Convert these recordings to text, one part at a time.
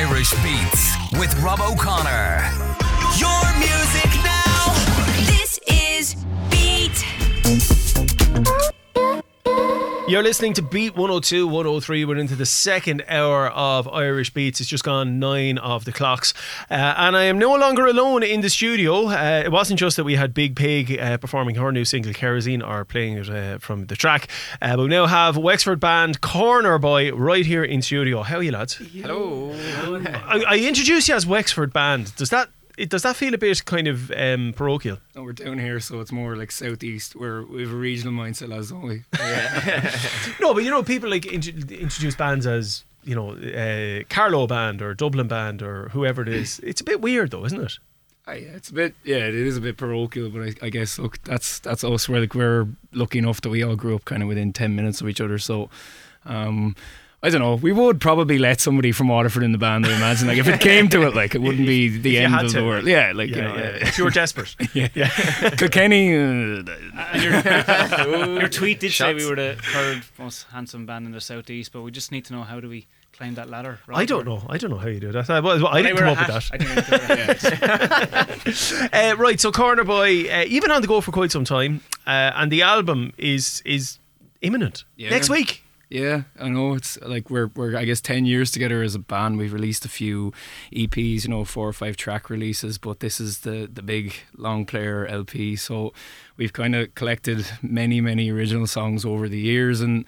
Irish Beats with Rob O'Connor. Your music You're listening to Beat 102, 103. We're into the second hour of Irish Beats. It's just gone nine of the clocks. Uh, and I am no longer alone in the studio. Uh, it wasn't just that we had Big Pig uh, performing her new single, Kerosene, or playing it uh, from the track. Uh, but we now have Wexford band Corner Boy right here in studio. How are you, lads? Hello. I, I introduced you as Wexford band. Does that. It, does that feel a bit kind of um, parochial? No, we're down here, so it's more like southeast. Where we have a regional mindset, as don't we? No, but you know, people like int- introduce bands as you know, uh, Carlow band or Dublin band or whoever it is. It's a bit weird, though, isn't it? Ah, yeah, it's a bit. Yeah, it is a bit parochial, but I, I guess look, that's that's us. We're like we're lucky enough that we all grew up kind of within ten minutes of each other. So, um, I don't know. We would probably let somebody from Waterford in the band. I imagine, like if it came to it, like it wouldn't be the If end of to. the world. Yeah, like you know. yeah. uh, If you were desperate. yeah, Kilkenny. Uh, Your tweet did say we were the third most handsome band in the southeast, but we just need to know how do we climb that ladder. I don't know. I don't know how you do that. I, well, I didn't come a up with that. I think I wear a hat. Uh, right, so Corner Boy, uh, you've been on the go for quite some time, uh, and the album is is imminent Yeah. next week. Yeah, I know. It's like we're we're I guess ten years together as a band. We've released a few EPs, you know, four or five track releases, but this is the the big long player LP. So we've kind of collected many many original songs over the years, and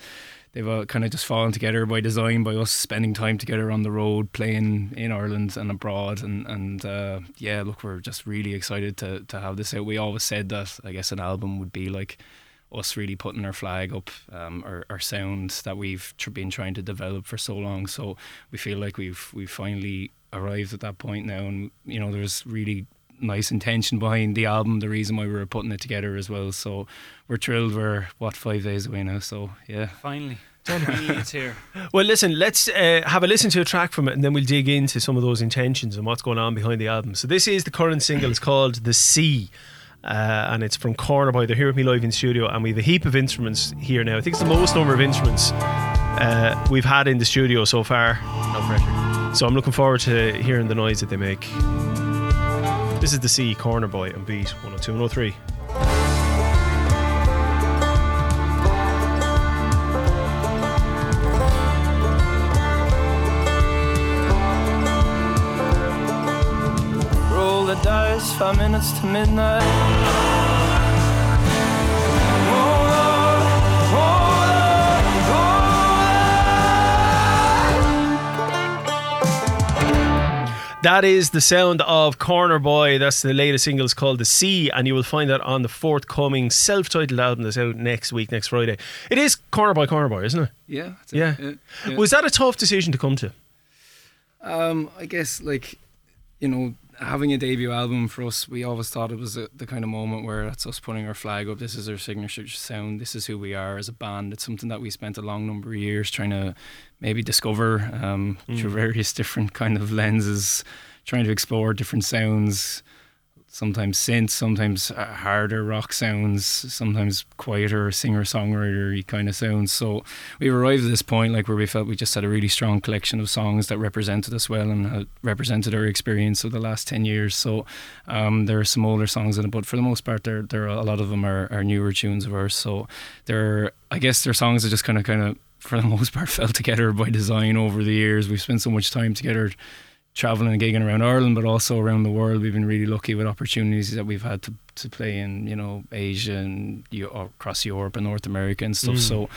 they've all kind of just fallen together by design, by us spending time together on the road, playing in Ireland and abroad, and and uh, yeah, look, we're just really excited to to have this out. We always said that I guess an album would be like us really putting our flag up, um, our, our sound that we've tr- been trying to develop for so long. So we feel like we've we've finally arrived at that point now, and you know there's really nice intention behind the album. The reason why we were putting it together as well. So we're thrilled. We're what five days away now. So yeah. Finally. Finally, it's here. Well, listen, let's uh, have a listen to a track from it, and then we'll dig into some of those intentions and what's going on behind the album. So this is the current single. It's called "The Sea." Uh, and it's from Corner Boy. They're here with me live in studio, and we have a heap of instruments here now. I think it's the most number of instruments uh, we've had in the studio so far. No pressure. So I'm looking forward to hearing the noise that they make. This is the Sea, Corner Boy, and Beat 102 103. Minutes to midnight. That is the sound of Corner Boy. That's the latest single. It's called The Sea, and you will find that on the forthcoming self titled album that's out next week, next Friday. It is Corner Boy, Corner Boy, isn't it? Yeah. that's it. Yeah. yeah. Was that a tough decision to come to? Um, I guess like you know having a debut album for us, we always thought it was a, the kind of moment where that's us putting our flag up. This is our signature sound. This is who we are as a band. It's something that we spent a long number of years trying to maybe discover um, through various different kind of lenses, trying to explore different sounds. Sometimes synth, sometimes uh, harder rock sounds, sometimes quieter singer songwriter kind of sounds. So we've arrived at this point like where we felt we just had a really strong collection of songs that represented us well and represented our experience of the last 10 years. So um, there are some older songs in it but for the most part there there are a lot of them are, are newer tunes of ours. So they're I guess they're songs that just kind of kind of for the most part fell together by design over the years. We've spent so much time together traveling and gigging around Ireland, but also around the world. We've been really lucky with opportunities that we've had to, to play in, you know, Asia and across Europe and North America and stuff. So,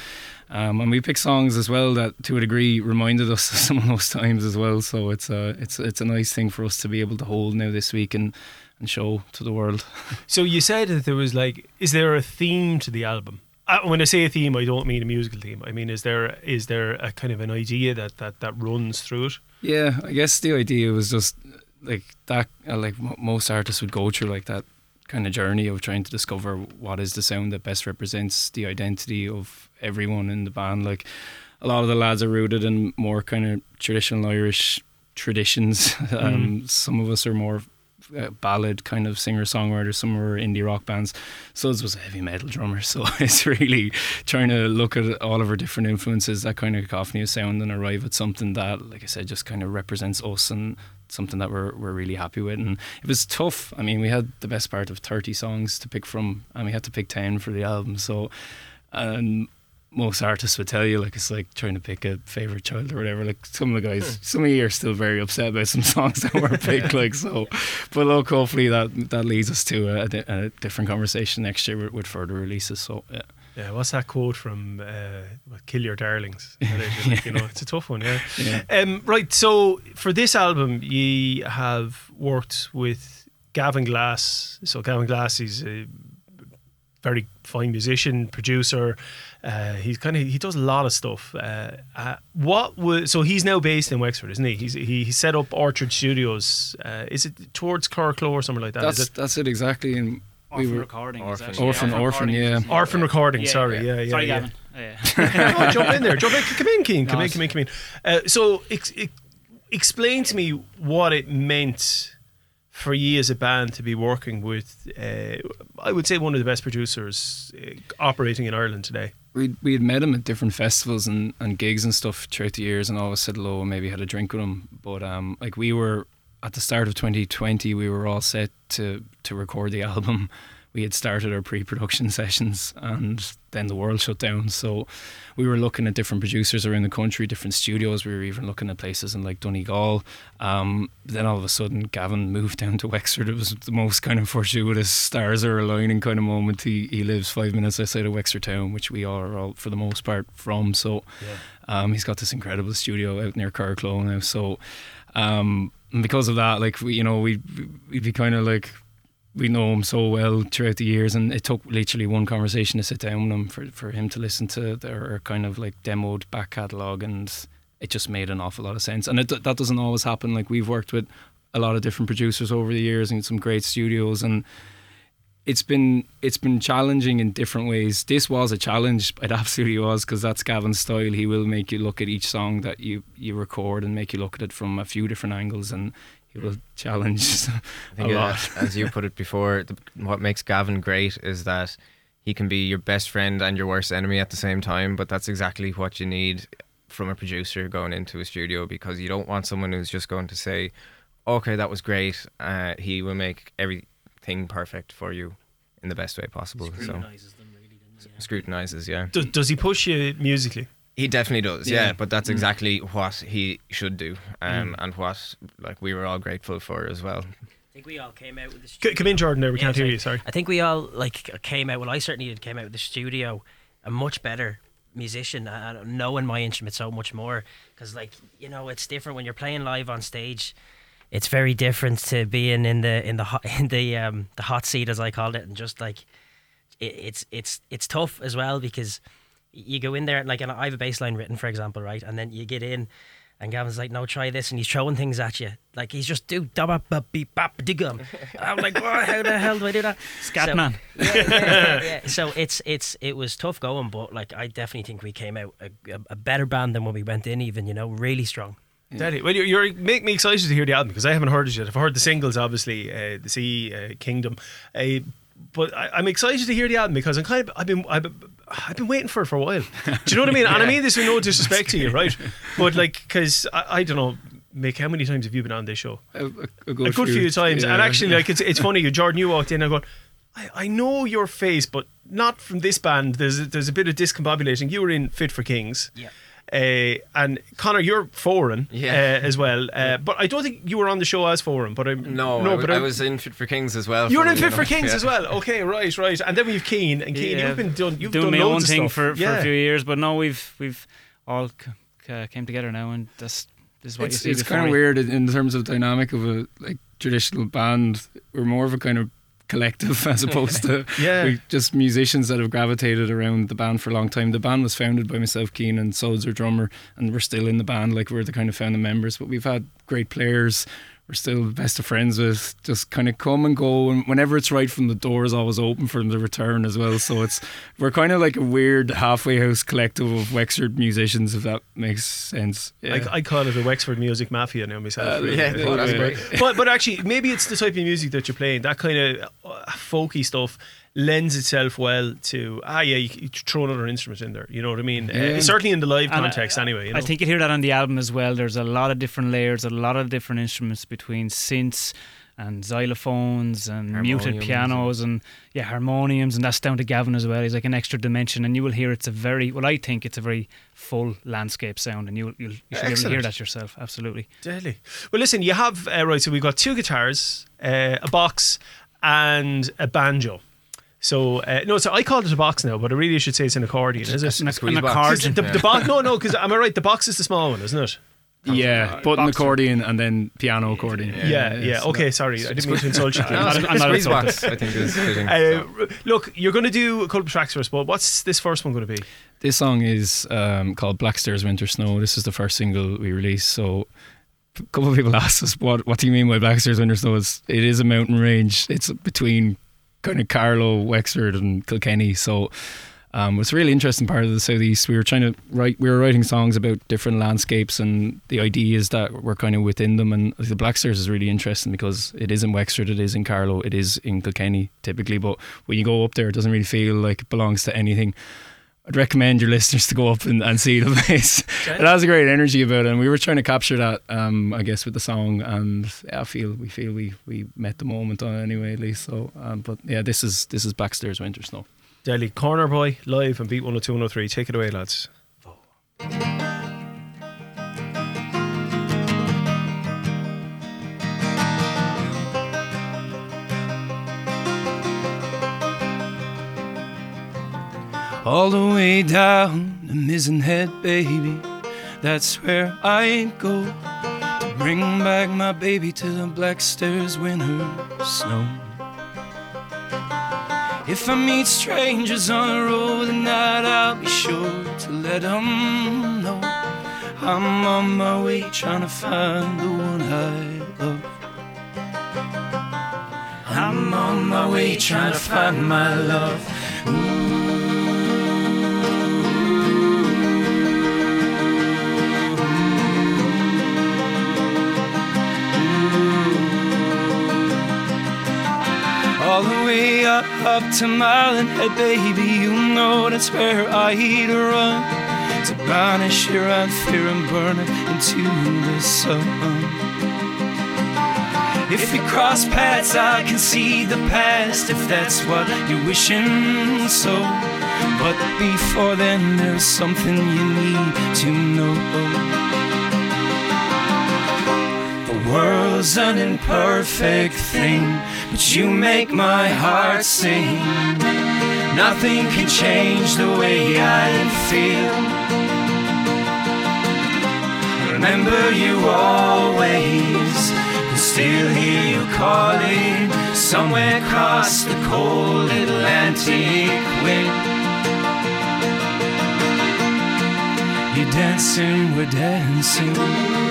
um, and we picked songs as well that, to a degree, reminded us of some of those times as well. So it's a it's it's a nice thing for us to be able to hold now this week and and show to the world. So you said that there was like, is there a theme to the album? Uh, when I say a theme, I don't mean a musical theme. I mean, is there is there a kind of an idea that that, that runs through it? Yeah, I guess the idea was just like that. Uh, like mo most artists would go through like that kind of journey of trying to discover what is the sound that best represents the identity of everyone in the band. Like a lot of the lads are rooted in more kind of traditional Irish traditions. um, Some of us are more uh, ballad kind of singer songwriters, some were indie rock bands. Suds was a heavy metal drummer, so it's really trying to look at all of our different influences, that kind of cacophony of sound, and arrive at something that, like I said, just kind of represents us and something that we're we're really happy with. And it was tough. I mean, we had the best part of thirty songs to pick from, and we had to pick ten for the album. So, and most artists would tell you like it's like trying to pick a favorite child or whatever. Like some of the guys, some of you are still very upset about some songs that were picked. like so, but look, hopefully that that leads us to a, a different conversation next year with, with further releases. So yeah. Yeah, what's that quote from uh, "Kill Your Darlings"? you know, it's a tough one. Yeah. Yeah. Um, right. So for this album, you have worked with Gavin Glass. So Gavin Glass, is a very fine musician, producer. Uh, he's kind of he does a lot of stuff. Uh, uh, what was so he's now based in Wexford, isn't he? He's he, he set up Orchard Studios. Uh, is it towards Curracloe or something like that? Is That's it? that's it exactly. And we Orphan were recording. is Orphan. actually- Orphan, Orphan, recording yeah. Orphan recording. sorry, yeah, yeah. Sorry, yeah. Gavin. Oh, yeah. no, jump in there. Jump in. Come in, Kean. Come in, come in, come in. Uh, so, ex- ex- explain to me what it meant for you as a band to be working with, uh, I would say, one of the best producers uh, operating in Ireland today. we we had met him at different festivals and, and gigs and stuff throughout the years, and always said hello and maybe had a drink with him. But um, like we were at the start of 2020, we were all set to to record the album. We had started our pre-production sessions, and then the world shut down. So we were looking at different producers around the country, different studios. We were even looking at places in like Donegal. Um, then all of a sudden, Gavin moved down to Wexford. It was the most kind of fortuitous stars are aligning kind of moment. He he lives five minutes outside of Wexford town, which we are all for the most part from. So um, he's got this incredible studio out near Curracloe now. So um, and because of that, like we, you know, we we'd be kind of like we know him so well throughout the years, and it took literally one conversation to sit down with him for, for him to listen to their kind of like demoed back catalogue, and it just made an awful lot of sense. And it, that doesn't always happen. Like we've worked with a lot of different producers over the years in some great studios, and it's been it's been challenging in different ways. This was a challenge. It absolutely was because that's Gavin's style. He will make you look at each song that you you record and make you look at it from a few different angles, and he will challenge I a think, uh, lot. as you put it before, the, what makes Gavin great is that he can be your best friend and your worst enemy at the same time. But that's exactly what you need from a producer going into a studio because you don't want someone who's just going to say, "Okay, that was great." Uh, he will make everything perfect for you in the best way possible. Scrutinizes So scrutinizes, yeah. Does, does he push you musically? He definitely does, yeah. Yeah. But that's exactly what he should do, um, Mm. and what like we were all grateful for as well. I think we all came out with the C- studio. come in, Jordan. There, we Yeah, can't hear you. Sorry. I think we all like came out. Well, I certainly did. Came out with the studio a much better musician, uh, knowing my instrument so much more. Because like you know, it's different when you're playing live on stage. It's very different to being in the in the hot, in the um the hot seat as I called it, and just like it, it's it's it's tough as well because you go in there like and I have a bass line written for example right? And then you get in and Gavin's like no try this and he's throwing things at you. Like he's just do da ba ba beep bap digum I'm like what how the hell do I do that? Scatman. yeah, yeah, yeah, yeah. so it's it's it was tough going but like I definitely think we came out a, a, a better band than when we went in even you know really strong. Daddy, well, you're, you're make me excited to hear the album because I haven't heard it yet. I've heard the singles, obviously, uh, the Sea uh, Kingdom, uh, but I, I'm excited to hear the album because I'm kind of I've been I've, been- I've been waiting for it for a while. Do you know what I mean? And I mean this with no disrespect to you, right? But like, because I, I don't know, Mick, how many times have you been on this show? A, a, a a good few, times. yeah. And actually, like it's it's funny. You, Jordan, you walked in and going, I, I know your face, but not from this band. There's a, there's a bit of discombobulating. You were in Fit for Kings. Yeah. Uh, and Connor, you're foreign Yeah. uh, as well. Uh, but I don't think you were on the show as foreign. But I'm No, no, I, but I I- was in Fit for Kings as well. You were in Fit for enough, Kings yeah. as well. Okay, right, right. And then we've Kean, and Kean, Yeah, you've been done. You've doing done my own of thing stuff. for, for yeah. a few years, but no, we've we've all c- c- came together now, and this this is what It's, you see. it's kind of weird in in terms of dynamic of a like traditional band. We're more of a kind of collective as opposed to Yeah. just musicians that have gravitated around the band for a long time. The band was founded by myself, Kean, and our drummer, and we're still in the band. Like we're the kind of founding members, but we've had great players. We're still best of friends with. Just kind of come and go, and whenever it's right from the door is always open for them to return as well. So it's we're kind of like a weird halfway house collective of Wexford musicians, if that makes sense. Yeah. I, I call it a Wexford music mafia now myself. Uh, really. yeah, that's yeah. great. but but actually, maybe it's the type of music that you're playing. That kind of uh, folky stuff lends itself well to ah yeah, you, you throw another instrument in there. You know what I mean? Uh, certainly in the live And I- context, anyway. You know? I think you hear that on the album as well. There's a lot of different layers, a lot of different instruments between synths and xylophones and muted pianos and yeah harmoniums and that's down to Gavin as well. He's like an extra dimension, and you will hear it's a very well. I think it's a very full landscape sound, and you'll, you'll, you should be able to hear that yourself. Absolutely. Deadly. Well, listen, you have uh, right. So we've got two guitars, uh, a box, and a banjo. So uh, no, so I call it a box now, but I really should say it's an accordion, is it? An, an accordion. The, the box? No, no, because am I right? The box is the small one, isn't it? yeah, button boxer. accordion and then piano accordion. Yeah, yeah. so okay, sorry, I didn't mean to insult you. No, I'm not- I'm not squeeze insulted. box, I think is fitting. Uh, so. look, you're going to do a couple of tracks for us, but what's this first one going to be? This song is um, called Blackstairs Winter Snow. This is the first single we released. So a couple of people asked us, what, what do you mean by Black Blackstairs Winter Snow? It's, it is a mountain range. It's between kind of Carlow, Wexford and Kilkenny. So um, it's a really interesting part of the southeast. We were trying to write, we were writing songs about different landscapes and the ideas that were kind of within them. And the Blackstairs is really interesting because it is in Wexford, it is in Carlow, it is in Kilkenny typically. But when you go up there, it doesn't really feel like it belongs to anything. I'd recommend your listeners to go up and, and see the place. it has a great energy about it, and we were trying to capture that, um, I guess, with the song. And yeah, I feel we feel we, we met the moment on it anyway, at least. So, um, but yeah, this is this is Blackstairs Winter Snow. Delhi Corner Boy live and Beat 102 103. Take it away, lads. All the way down the Mizen Head, baby. That's where I go to bring back my baby to the black stairs winter snow. If I meet strangers on the road tonight, I'll be sure to let them know I'm on my way trying to find the one I love. I'm on my way trying to find my love. All the way up, up to Malin Head, baby. You know that's where I'd run to banish your fear and burn it into the sun. If we cross paths, I can see the past if that's what you're wishing so. But before then, there's something you need to know. World's an imperfect thing, but you make my heart sing. Nothing can change the way I feel. Remember you always, and still hear you calling somewhere across the cold Atlantic wind. You're dancing, we're dancing.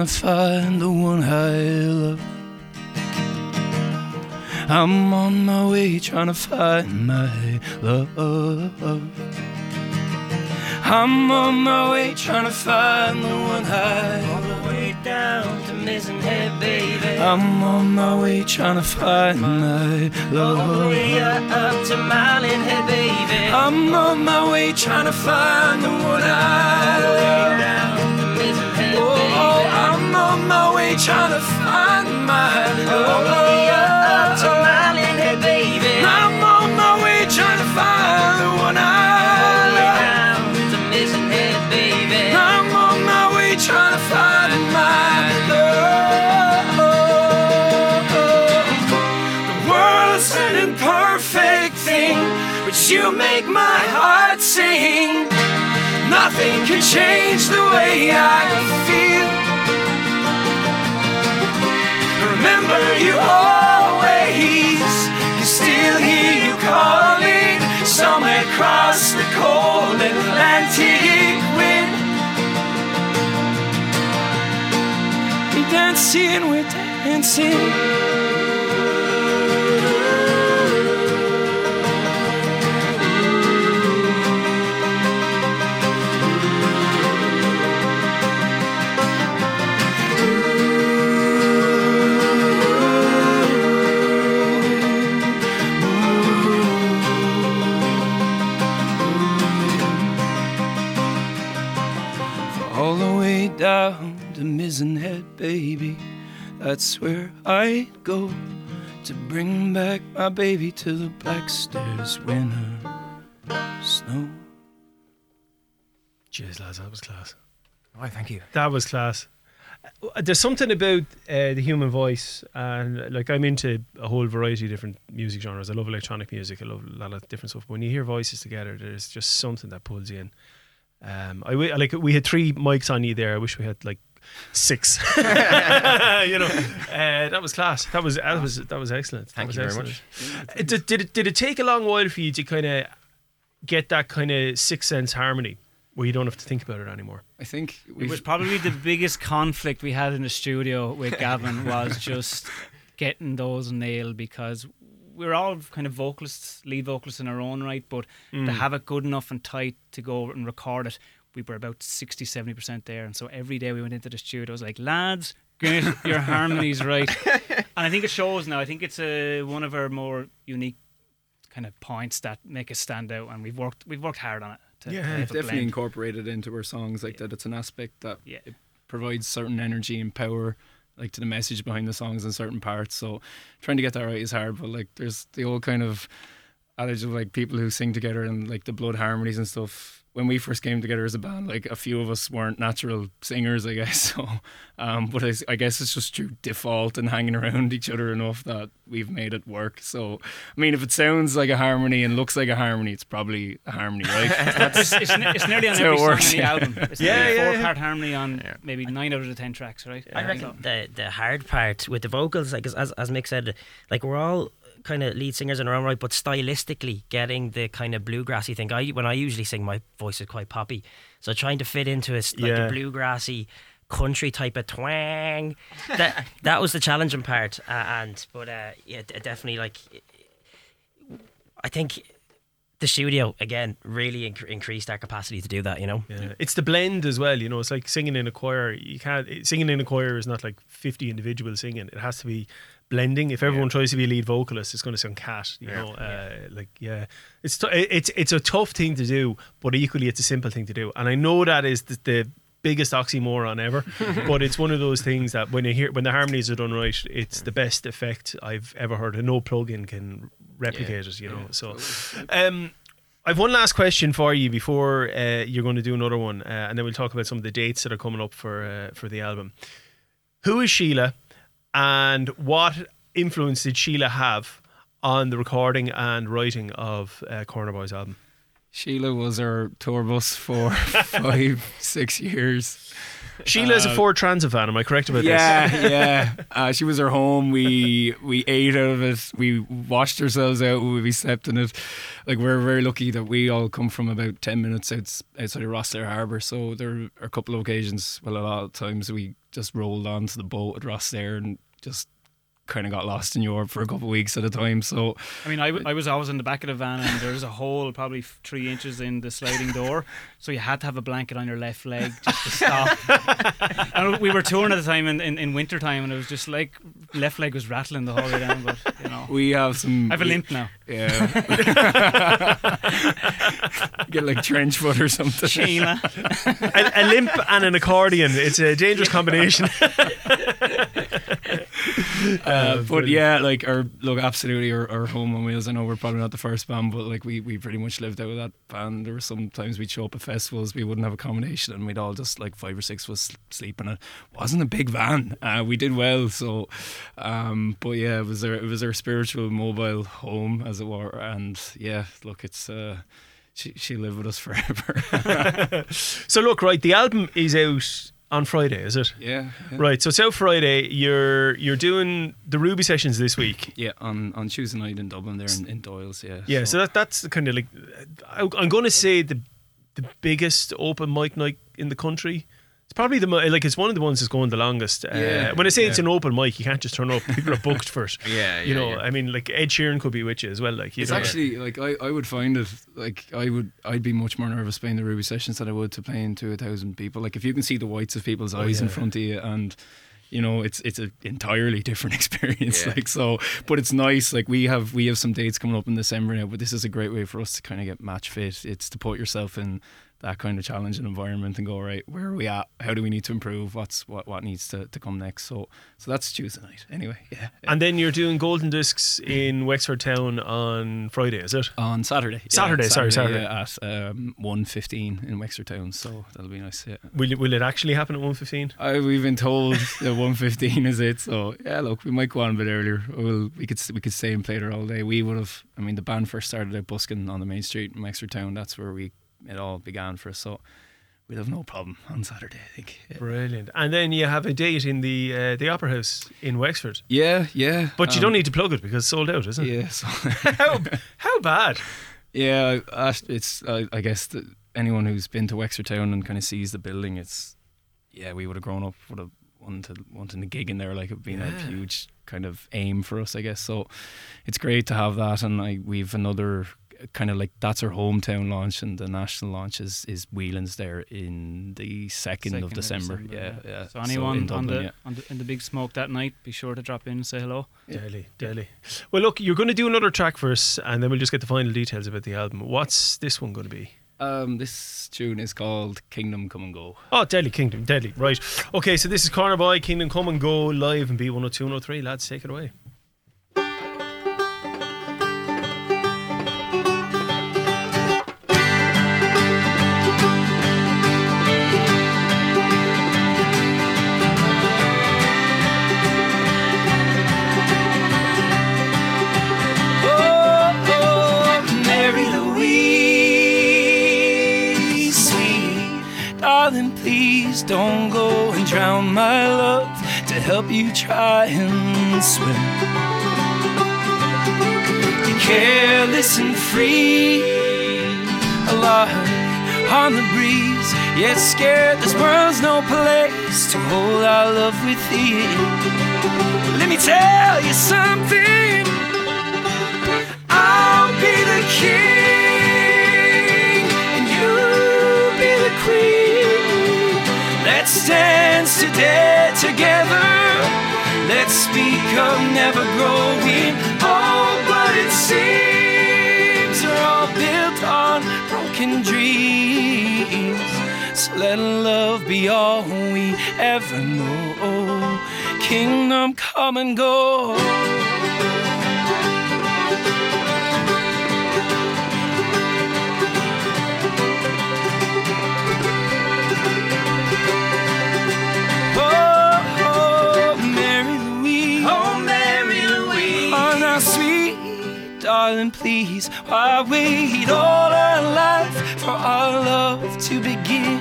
Trying to find the one I love. I'm on my way trying to find my love. I'm on my way trying to find the one I All the way down to Mizen Head, baby. I'm on my way trying to find my love. All the way up to Malin Head, baby. I'm on my way trying to find the one I love. Change the way I feel. Remember you always, can still hear you calling. Somewhere across the cold Atlantic wind. We're dancing, we're dancing. That's where I go to bring back my baby to the back stairs winter snow. Cheers, lads, that was class. Why, thank you. That was class. Uh, There's something about uh, the human voice, and like I'm into a whole variety of different music genres. I love electronic music. I love a lot of different stuff. But when you hear voices together, there's just something that pulls you in. Um, I like we had three mics on you there. I wish we had like six. you know, uh, that was class. That was that was that was excellent. That Thank was you very much. Uh, Did, did it did it take a long while for you to kind of get that kind of six sense harmony where you don't have to think about it anymore? I think It was probably the biggest conflict we had in the studio with Gavin was just getting those nailed because we're all kind of vocalists, lead vocalists in our own right, but to have it good enough and tight to go and record it, we were about 60, 70% there. And so every day we went into the studio, I was like, lads, get your harmonies right. And I think it shows now. I think it's a, one of our more unique kind of points that make us stand out. And we've worked, we've worked hard on it. To, Yeah, to We've definitely blend. incorporated into our songs like that. It's an aspect that Yeah. it provides certain energy and power, like to the message behind the songs in certain parts. So trying to get that right is hard. But like, there's the old kind of adage of like people who sing together and like the blood harmonies and stuff. When we first came together as a band, like a few of us weren't natural singers, I guess. So, um, but I, I guess it's just through default and hanging around each other enough that we've made it work. So, I mean, if it sounds like a harmony and looks like a harmony, it's probably a harmony, right? it's, it's, it's nearly on every it song works, on the yeah. album. It's Yeah, yeah, four yeah. part harmony on maybe nine out of the ten tracks, right? I reckon the the hard part with the vocals, like as as, as Mick said, like we're all kind of lead singers in our own right, but stylistically getting the kind of bluegrassy thing. I when I usually sing, my voice is quite poppy, so trying to fit into a like Yeah. the bluegrassy country type of twang, that that was the challenging part. Uh, and but uh, yeah, definitely like I think. The studio again really inc- increased our capacity to do that. You know, Yeah. It's the blend as well, you know. It's like singing in a choir. You can't singing in a choir is not like fifty individuals singing. It has to be blending. If everyone tries to be a lead vocalist, it's going to sound cat. You know, uh, like yeah, it's t- it's it's a tough thing to do, but equally it's a simple thing to do. And I know that is the, the biggest oxymoron ever, but it's one of those things that when you hear when the harmonies are done right, it's the best effect I've ever heard, and no plugin can replicate it. You know, so. Um, I've one last question for you before uh, you're going to do another one, uh, and then we'll talk about some of the dates that are coming up for uh, for the album. Who is Sheila, and what influence did Sheila have on the recording and writing of uh, Corner Boys album? Sheila was our tour bus for five, six years. Sheila is a Ford Transit fan. Am I correct about Yeah, this? yeah. Uh, she was our home. We we ate out of it. We washed ourselves out. We slept in it. Like we're very lucky that we all come from about ten minutes outs, outside of Rosslare Harbour. So there are a couple of occasions. Well, a lot of times we just rolled onto the boat at Rosslare and just kind of got lost in Europe for a couple of weeks at a time. So I mean, I, w- I was always in the back of the van, and there was a hole probably three inches in the sliding door, so you had to have a blanket on your left leg just to stop. and we were touring at the time in, in, in winter time, and it was just like left leg was rattling the whole way down. But you know, we have some. I have a limp now. Yeah. Get like trench foot or something. Sheila. a, a limp and an accordion. It's a dangerous combination. Uh, but yeah, like our look, absolutely, our, our home on wheels. I know we're probably not the first band, but like we, we pretty much lived out of that band. There were sometimes we'd show up at festivals, we wouldn't have accommodation, and we'd all just like five or six was sleeping. It wasn't a big van. Uh, we did well, so. Um, but yeah, it was our it was our spiritual mobile home, as it were. And yeah, look, it's. Uh, she she live with us forever. So look, right, the album is out on Friday, is it? yeah, yeah. Right, so it's out Friday. You're you're doing the Ruby sessions this week. Yeah, on, on Tuesday night in Dublin, there in, in Doyle's. Yeah, Yeah, so that that's the kind of like I, I'm going to say the the biggest open mic night in the country. It's probably the like it's one of the ones that's going the longest. Uh, Yeah, when I say it's an open mic, you can't just turn up. People are booked for it. Yeah, you know. yeah. I mean, like Ed Sheeran could be with you as well. Like you It's know. actually like I, I would find it like I would I'd be much more nervous playing the Ruby sessions than I would to playing to a thousand people. Like if you can see the whites of people's eyes in yeah. front of you and you know it's it's an entirely different experience. Yeah. Like so, but it's nice. Like we have we have some dates coming up in December now, but this is a great way for us to kind of get match fit. It's to put yourself in that kind of challenging environment and go right where are we at how do we need to improve what's what what needs to, to come next so so that's tuesday night anyway yeah, and then you're doing Golden Discs in Wexford Town on Friday, is it? On Saturday. yeah, Saturday, sorry, Saturday. yeah, at um, 1.15 in Wexford Town, so that'll be nice. Yeah. Will it, will it actually happen at 1.15? I, we've been told that 1.15 is it, so yeah, look, we might go on a bit earlier. We'll, we could we could stay and play there all day. We would have, I mean, the band first started out busking on the main street in Wexford Town. That's where we it all began for us, so we'd have no problem on Saturday, I think. Yeah, Brilliant. And then you have a date in the uh, the Opera House in Wexford. yeah. yeah But you um, don't need to plug it because it's sold out, isn't it? Yeah, so how, how bad? Yeah, it's I, I guess that anyone who's been to Wexford Town and kind of sees the building, it's yeah, we would have grown up with a wanted wanting a gig in there, like it being a huge kind of aim for us, I guess. So it's great to have that, and I we've another kind of like that's our hometown launch, and the national launch is is Whelan's there in the second, Second of December. yeah, yeah. So anyone in on Dublin, the, yeah. on the in the big smoke that night, be sure to drop in and say hello. Daily, daily. Well, look, you're going to do another track for us, and then we'll just get the final details about the album. What's this one going to be? Um, this tune is called Kingdom Come and Go. Oh, Deadly Kingdom, Deadly. Right. Okay, so this is Corner Boy, Kingdom Come and Go live and B102 103. Lads, take it away. Help you try and swim. You're careless and free, alive on the breeze, yet scared. This world's no place to hold our love with within. Let me tell you something. I'll be the king and you'll be the queen. Let's dance today together. Become never growing. Oh, but it seems we're all built on broken dreams. So let love be all we ever know. Kingdom come and go. Darling, please. Why wait all our life for our love to begin?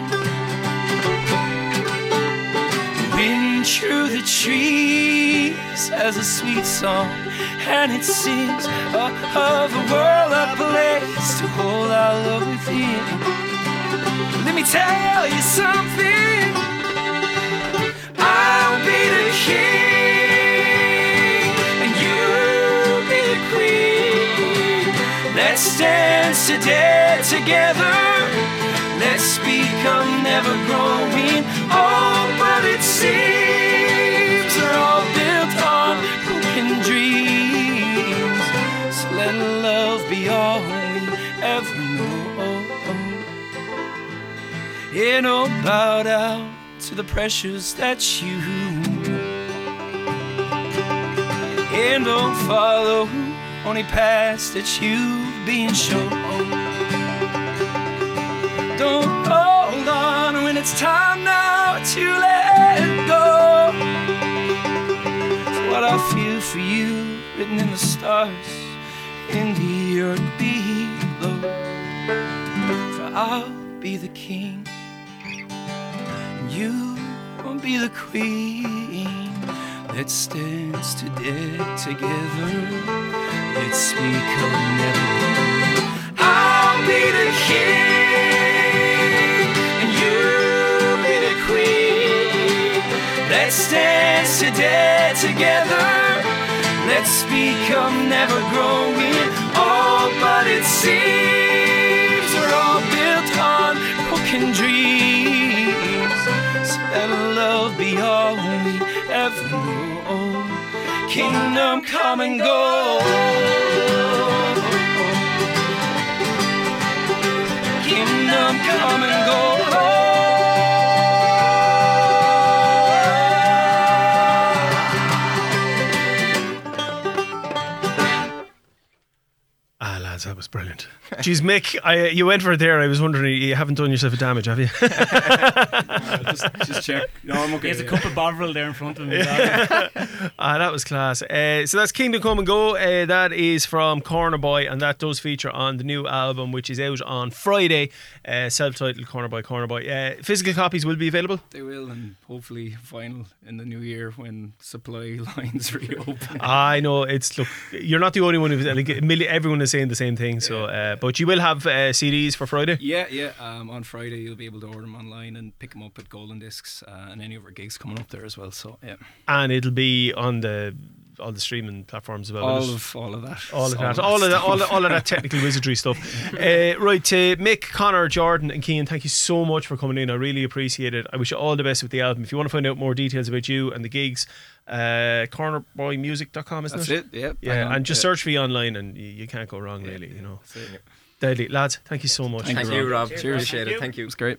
Wind through the trees as a sweet song, and it sings of of a world, a place to hold our love within. Let me tell you something. I'll be the king Let's dance today together. Let's become never growing. Oh, but it seems we're all built on broken dreams. So let love be all we ever know. Ain't no bow down to the pressures that you and don't follow only paths that you've been shown. Don't hold on when it's time now to let go. For what I feel for you, written in the stars, in the earth below. For I'll be the king, and you will be the queen. Dance to death together. Let's speak never. I'll be the king, and you be the queen. Let's dance to death together. Let's become never growing old, but it seems Kingdom come and go. Kingdom come and go. Ah, lads, that was brilliant. Jeez, Mick, I, you went for it there. I was wondering, you haven't done yourself a damage, have you? just, just check. No, I'm okay. He has a yeah. cup of Bovril there in front of him. Yeah. ah, that was class. Uh, so that's Kingdom Come and Go. Uh, that is from Corner Boy, and that does feature on the new album, which is out on Friday. Uh, self-titled Corner Boy, Corner Boy. Uh, physical copies will be available. They will, and hopefully vinyl in the new year when supply lines reopen. I know it's look. You're not the only one who's like a everyone is saying the same thing. So, uh, but you will have uh, CDs for Friday. Yeah, yeah. Um, on Friday, you'll be able to order them online and pick them up at Golden Discs uh, and any of our gigs coming up there as well. So, yeah. and it'll be on the all the streaming platforms as well. All of all of that. all of that, all of that, all of, all of that technical wizardry stuff. Uh, right, to Mick, Connor, Jordan, and Kean, thank you so much for coming in. I really appreciate it. I wish you all the best with the album. If you want to find out more details about you and the gigs, uh, cornerboymusic.com, isn't That's it? it. Yeah. Yeah, and just yeah. search for you online, and you, you can't go wrong, really. You know, That's it. deadly lads. Thank you so much. Thank Thank you, you, Rob. Cheers. Appreciate it. Thank you. It's great.